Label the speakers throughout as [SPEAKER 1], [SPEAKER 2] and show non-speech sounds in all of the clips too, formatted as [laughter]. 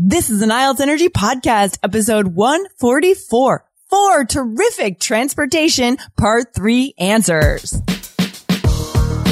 [SPEAKER 1] This is an IELTS Energy Podcast, episode 144. Four terrific transportation part three answers.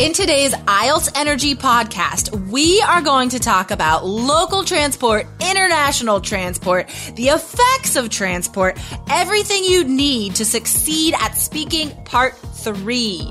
[SPEAKER 2] In today's IELTS Energy podcast, we are going to talk about local transport, international transport, the effects of transport, everything you need to succeed at speaking part three.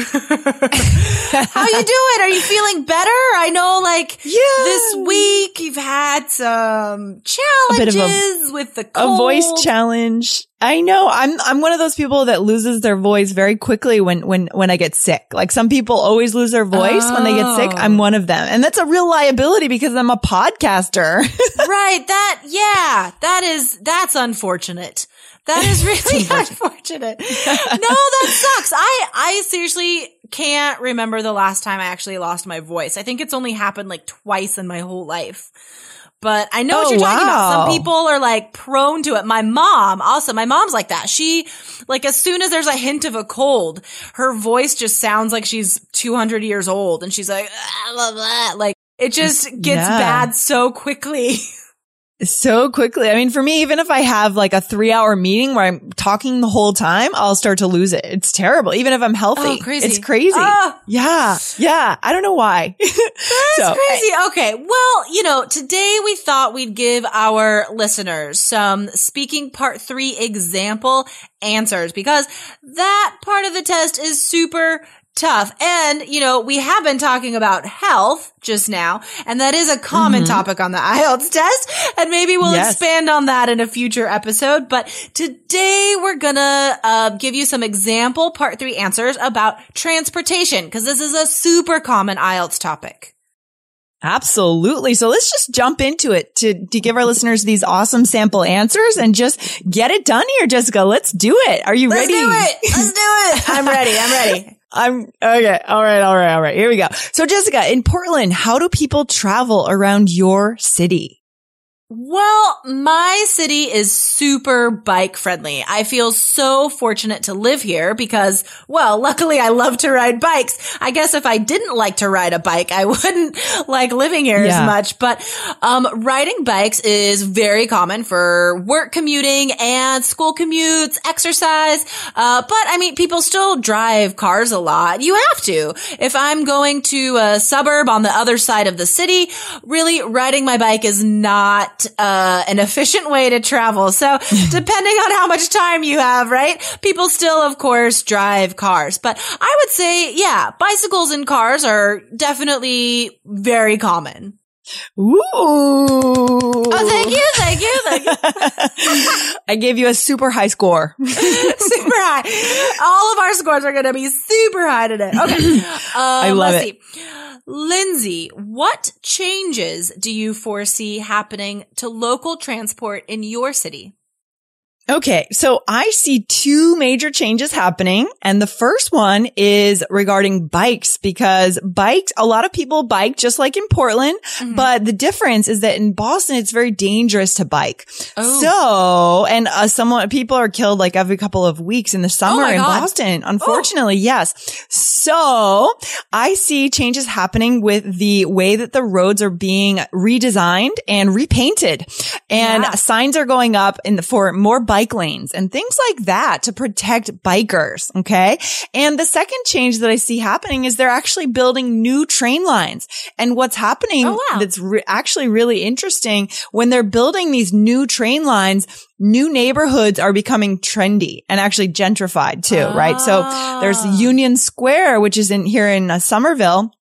[SPEAKER 2] [laughs] How you doing? Are you feeling better? I know like
[SPEAKER 1] Yeah.
[SPEAKER 2] this week you've had some challenges
[SPEAKER 1] of
[SPEAKER 2] with the
[SPEAKER 1] A voice challenge. I know. I'm I'm one of those people that loses their voice very quickly when when when I get sick. Like some people always lose their voice when they get sick.
[SPEAKER 2] Oh.
[SPEAKER 1] I'm one of them. And that's a real liability because I'm a podcaster. [laughs]
[SPEAKER 2] right, that yeah, that is that's unfortunate. That is really [laughs] unfortunate. no, that sucks. I I seriously can't remember the last time I actually lost my voice. I think it's only happened like twice in my whole life. But I know what
[SPEAKER 1] Oh,
[SPEAKER 2] you're talking about. Some people are like prone to it. My mom also, my mom's like that. She, like, as soon as there's a hint of a cold, her voice just sounds like she's 200 years old and she's like, "Ah, blah, blah." like, it just gets
[SPEAKER 1] Yeah.
[SPEAKER 2] bad so quickly. [laughs]
[SPEAKER 1] so quickly. I mean, for me, even if I have like a three hour meeting where I'm talking the whole time, I'll start to lose it. It's terrible. Even if I'm healthy.
[SPEAKER 2] Oh, crazy.
[SPEAKER 1] It's crazy.
[SPEAKER 2] Ah.
[SPEAKER 1] Yeah. Yeah. I don't know why. [laughs]
[SPEAKER 2] That's
[SPEAKER 1] So,
[SPEAKER 2] crazy. Okay. Well, you know, today we thought we'd give our listeners some speaking part three example answers because that part of the test is super tough. And, you know, we have been talking about health just now, and that is a common topic on the [laughs] IELTS test. And maybe we'll
[SPEAKER 1] Yes.
[SPEAKER 2] expand on that in a future episode. But today we're gonna, uh, give you some example part three answers about transportation because this is a super common IELTS topic.
[SPEAKER 1] Absolutely. So let's just jump into it to, to give our listeners these awesome sample answers and just get it done here, Jessica. Let's do it. Are you ready?
[SPEAKER 2] Let's do it. Let's do it. [laughs] I'm ready. I'm ready.
[SPEAKER 1] I'm okay. All right. All right. All right. Here we go. So Jessica, in Portland, how do people travel around your city?
[SPEAKER 2] Well, my city is super bike friendly. I feel so fortunate to live here because, well, luckily I love to ride bikes. I guess if I didn't like to ride a bike, I [laughs] wouldn't like living here
[SPEAKER 1] Yeah.
[SPEAKER 2] as much. But, um, riding bikes is very common for work commuting and school commutes, exercise. Uh, but I mean, people still drive cars a lot. You have to. If I'm going to a suburb on the other side of the city, really riding my bike is not uh, an efficient way to travel. So [laughs] depending on how much time you have, right? People still, of course, drive cars. But I would say, yeah, bicycles and cars are definitely very common.
[SPEAKER 1] Ooh.
[SPEAKER 2] Oh, thank you, thank you, thank you. [laughs]
[SPEAKER 1] I gave you a super high score. [laughs]
[SPEAKER 2] super high. All of our scores are going to be super high today. Okay. [clears throat] Um, I
[SPEAKER 1] love it.
[SPEAKER 2] See. Lindsay, what changes do you foresee happening to local transport in your city?
[SPEAKER 1] Okay. So I see two major changes happening. And the first one is regarding bikes because bikes, a lot of people bike just like in Portland,
[SPEAKER 2] Mm-hmm.
[SPEAKER 1] but the difference is that in Boston, it's very dangerous to bike.
[SPEAKER 2] Oh.
[SPEAKER 1] So, and uh, someone, people are killed like every couple of weeks in the summer
[SPEAKER 2] Oh
[SPEAKER 1] in
[SPEAKER 2] God.
[SPEAKER 1] Boston. Unfortunately, yes. So I see changes happening with the way that the roads are being redesigned and repainted and
[SPEAKER 2] Yeah.
[SPEAKER 1] signs are going up in the, for more bike bike lanes and things like that to protect bikers. Okay. And the second change that I see happening is they're actually building new train lines. And what's happening
[SPEAKER 2] Oh, wow.
[SPEAKER 1] that's re- actually really interesting when they're building these new train lines, new neighborhoods are becoming trendy and actually gentrified too, right? So there's
[SPEAKER 2] Ah.
[SPEAKER 1] Union Square, which is in here in uh, Somerville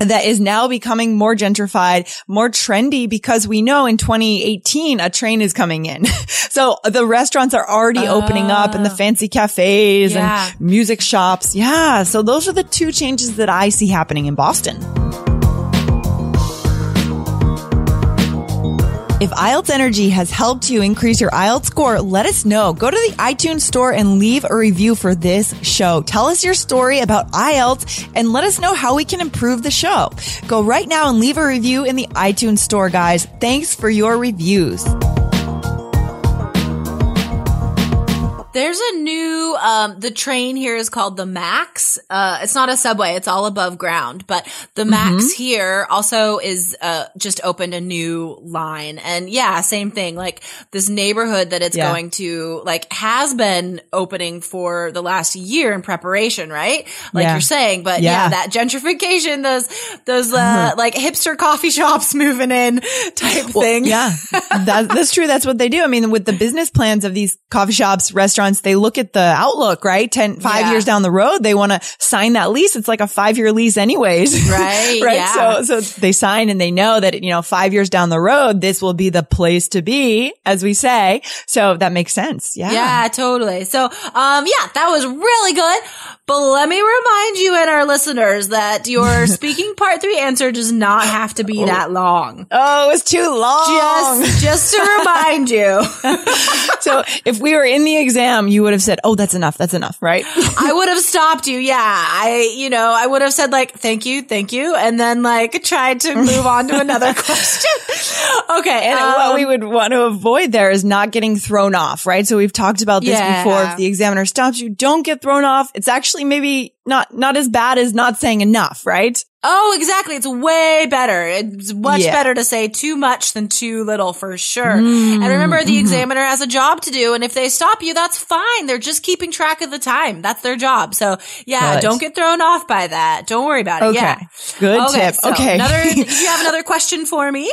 [SPEAKER 1] that is now becoming more gentrified, more trendy because we know in 2018 a train is coming in. [laughs] so the restaurants are already opening up and the
[SPEAKER 2] Ah.
[SPEAKER 1] fancy cafes
[SPEAKER 2] Yeah.
[SPEAKER 1] and music shops. Yeah. So those are the two changes that I see happening in Boston. If IELTS Energy has helped you increase your IELTS score, let us know. Go to the iTunes store and leave a review for this show. Tell us your story about IELTS and let us know how we can improve the show. Go right now and leave a review in the iTunes store, guys. Thanks for your reviews.
[SPEAKER 2] There's a new, um, the train here is called the Max. Uh, it's not a subway. It's all above ground, but the Max here also is, uh, just opened a new line. And yeah, same thing. Like this neighborhood that it's
[SPEAKER 1] Yeah.
[SPEAKER 2] going to, like, has been opening for the last year in preparation, right? Like
[SPEAKER 1] Yeah.
[SPEAKER 2] you're saying, but
[SPEAKER 1] Yeah.
[SPEAKER 2] yeah, that gentrification, those, those, uh, like hipster coffee [laughs] shops moving in type thing.
[SPEAKER 1] Yeah, [laughs] that, that's true. That's what they do. I mean, with the business plans of these coffee shops, restaurants, they look at the outlook, right? 10, five
[SPEAKER 2] Yeah.
[SPEAKER 1] years down the road, they want to sign that lease. It's like a five year lease anyways. [laughs]
[SPEAKER 2] Right,
[SPEAKER 1] right.
[SPEAKER 2] yeah.
[SPEAKER 1] So, so they sign and they know that, you know, five years down the road, this will be the place to be, as we say. So that makes sense. Yeah.
[SPEAKER 2] Yeah, totally. So, um, yeah, that was really good. But let me remind you and our listeners that your [laughs] speaking part three answer does not have to be that long.
[SPEAKER 1] Oh, it was too long.
[SPEAKER 2] Just, just to remind you, [laughs]
[SPEAKER 1] so if we were in the exam, you would have said, Oh, that's enough. That's enough. Right. [laughs]
[SPEAKER 2] I would have stopped you. Yeah. I, you know, I would have said like, thank you, thank you. And then like tried to move on to another [laughs] question. Okay.
[SPEAKER 1] And
[SPEAKER 2] um,
[SPEAKER 1] what we would want to avoid there is not getting thrown off, right? So we've talked about this
[SPEAKER 2] Yeah.
[SPEAKER 1] before. If the examiner stops you, don't get thrown off. It's actually maybe not, not as bad as not saying enough, right?
[SPEAKER 2] Oh, exactly. It's way better. It's much
[SPEAKER 1] Yeah.
[SPEAKER 2] better to say too much than too little for sure.
[SPEAKER 1] Mm,
[SPEAKER 2] and remember,
[SPEAKER 1] mm-hmm.
[SPEAKER 2] the examiner has a job to do. And if they stop you, that's fine. They're just keeping track of the time. That's their job. So yeah,
[SPEAKER 1] Good.
[SPEAKER 2] don't get thrown off by that. Don't worry about it.
[SPEAKER 1] Okay.
[SPEAKER 2] Yeah.
[SPEAKER 1] Good tip.
[SPEAKER 2] so
[SPEAKER 1] okay.
[SPEAKER 2] Another, [laughs] do you have another question for me?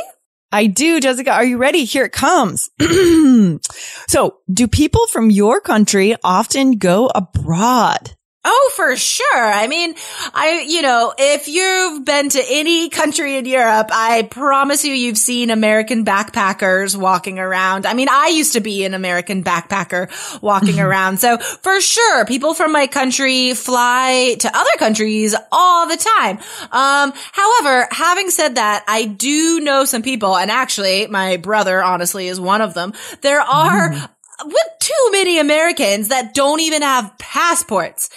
[SPEAKER 1] I do, Jessica. Are you ready? Here it comes. [clears throat] so do people from your country often go abroad?
[SPEAKER 2] Oh, for sure. I mean, I, you know, if you've been to any country in Europe, I promise you, you've seen American backpackers walking around. I mean, I used to be an American backpacker walking around. So for sure, people from my country fly to other countries all the time. Um, however, having said that, I do know some people, and actually my brother honestly is one of them. There are with too many Americans that don't even have passports.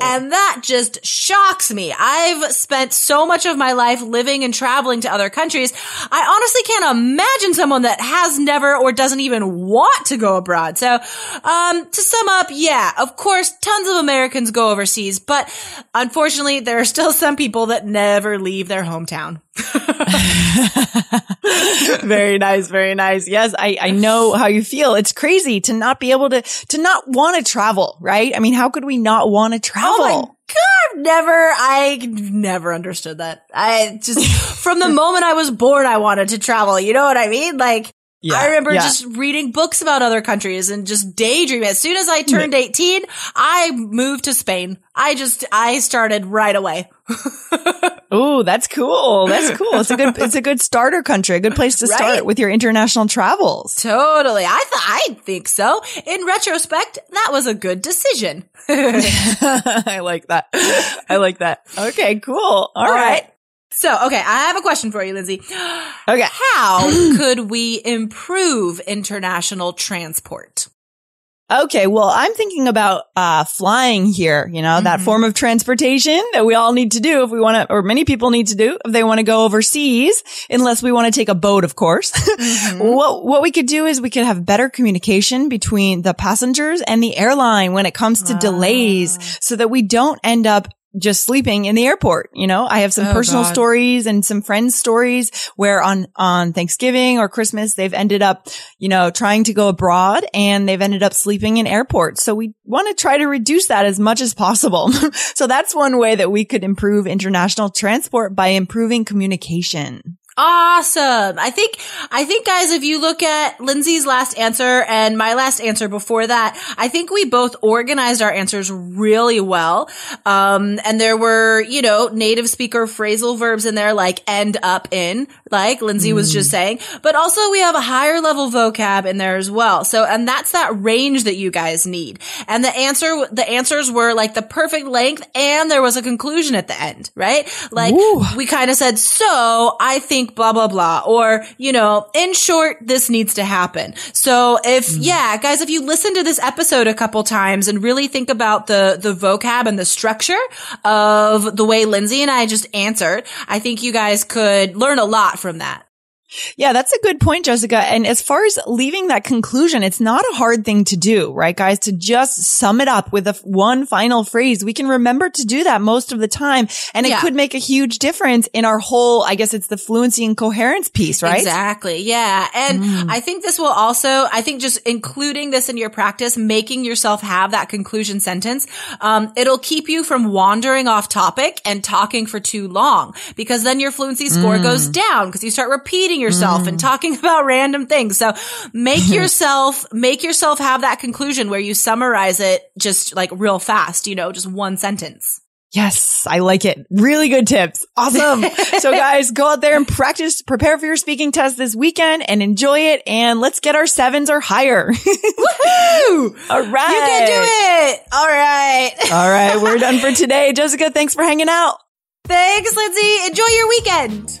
[SPEAKER 2] And that just shocks me. I've spent so much of my life living and traveling to other countries. I honestly can't imagine someone that has never or doesn't even want to go abroad. So, um, to sum up, yeah, of course, tons of Americans go overseas, but unfortunately, there are still some people that never leave their hometown. [laughs]
[SPEAKER 1] very nice. Very nice. Yes. I, I know how you feel. It's crazy to not be able to, to not want to travel, right? I mean, how could we not want to travel?
[SPEAKER 2] Oh my God, never, I never understood that. I just, from the [laughs] moment I was born, I wanted to travel. You know what I mean? Like,
[SPEAKER 1] Yeah,
[SPEAKER 2] I remember
[SPEAKER 1] yeah.
[SPEAKER 2] just reading books about other countries and just daydreaming. As soon as I turned 18, I moved to Spain. I just, I started right away. [laughs]
[SPEAKER 1] Oh, that's cool. That's cool. It's a good, it's a good starter country, a good place to start with your international travels.
[SPEAKER 2] Totally. I thought, I think so. In retrospect, that was a good decision. [laughs] [laughs]
[SPEAKER 1] I like that. I like that. Okay, cool. All
[SPEAKER 2] All
[SPEAKER 1] right.
[SPEAKER 2] right. So, okay, I have a question for you, Lindsay. [gasps]
[SPEAKER 1] Okay.
[SPEAKER 2] How [clears throat] could we improve international transport?
[SPEAKER 1] Okay. Well, I'm thinking about, uh, flying here, you know, that
[SPEAKER 2] Mhm.
[SPEAKER 1] form of transportation that we all need to do if we want to, or many people need to do if they want to go overseas, unless we want to take a boat, of course. [laughs] what, what we could do is we could have better communication between the passengers and the airline when it comes to delays so that we don't end up just sleeping in the airport. You know, I have some
[SPEAKER 2] Oh,
[SPEAKER 1] personal
[SPEAKER 2] God.
[SPEAKER 1] stories and some friends stories where on, on Thanksgiving or Christmas, they've ended up, you know, trying to go abroad and they've ended up sleeping in airports. So we want to try to reduce that as much as possible. [laughs] so that's one way that we could improve international transport by improving communication.
[SPEAKER 2] Awesome. I think, I think guys, if you look at Lindsay's last answer and my last answer before that, I think we both organized our answers really well. Um, and there were, you know, native speaker phrasal verbs in there like end up in, like Lindsay was just saying, but also we have a higher level vocab in there as well. So, and that's that range that you guys need. And the answer, the answers were like the perfect length and there was a conclusion at the end, right? Like
[SPEAKER 1] Woo.
[SPEAKER 2] we kind of said, so I think blah, blah, blah. Or, you know, in short, this needs to happen. So if, hmm. yeah, guys, if you listen to this episode a couple times and really think about the, the vocab and the structure of the way Lindsay and I just answered, I think you guys could learn a lot from that.
[SPEAKER 1] Yeah, that's a good point, Jessica. And as far as leaving that conclusion, it's not a hard thing to do, right, guys? To just sum it up with a one final phrase. We can remember to do that most of the time. And it
[SPEAKER 2] Yeah.
[SPEAKER 1] could make a huge difference in our whole, I guess it's the fluency and coherence piece, right?
[SPEAKER 2] Exactly. Yeah. And I think this will also, I think just including this in your practice, making yourself have that conclusion sentence, um, it'll keep you from wandering off topic and talking for too long because then your fluency score goes down because you start repeating yourself and mm. talking [laughs] about random things. So make [laughs] yourself, make yourself have that conclusion where you summarize it just like real fast, you know, just one sentence.
[SPEAKER 1] Yes, I like it. Really good tips. Awesome. [laughs] so guys, go out there and practice, prepare for your speaking test this weekend and enjoy it. And let's get our sevens or higher.
[SPEAKER 2] Woo!
[SPEAKER 1] All right.
[SPEAKER 2] You can do it. All right.
[SPEAKER 1] All right. We're done for today. Jessica, thanks for hanging out.
[SPEAKER 2] Thanks, Lindsay. Enjoy your weekend.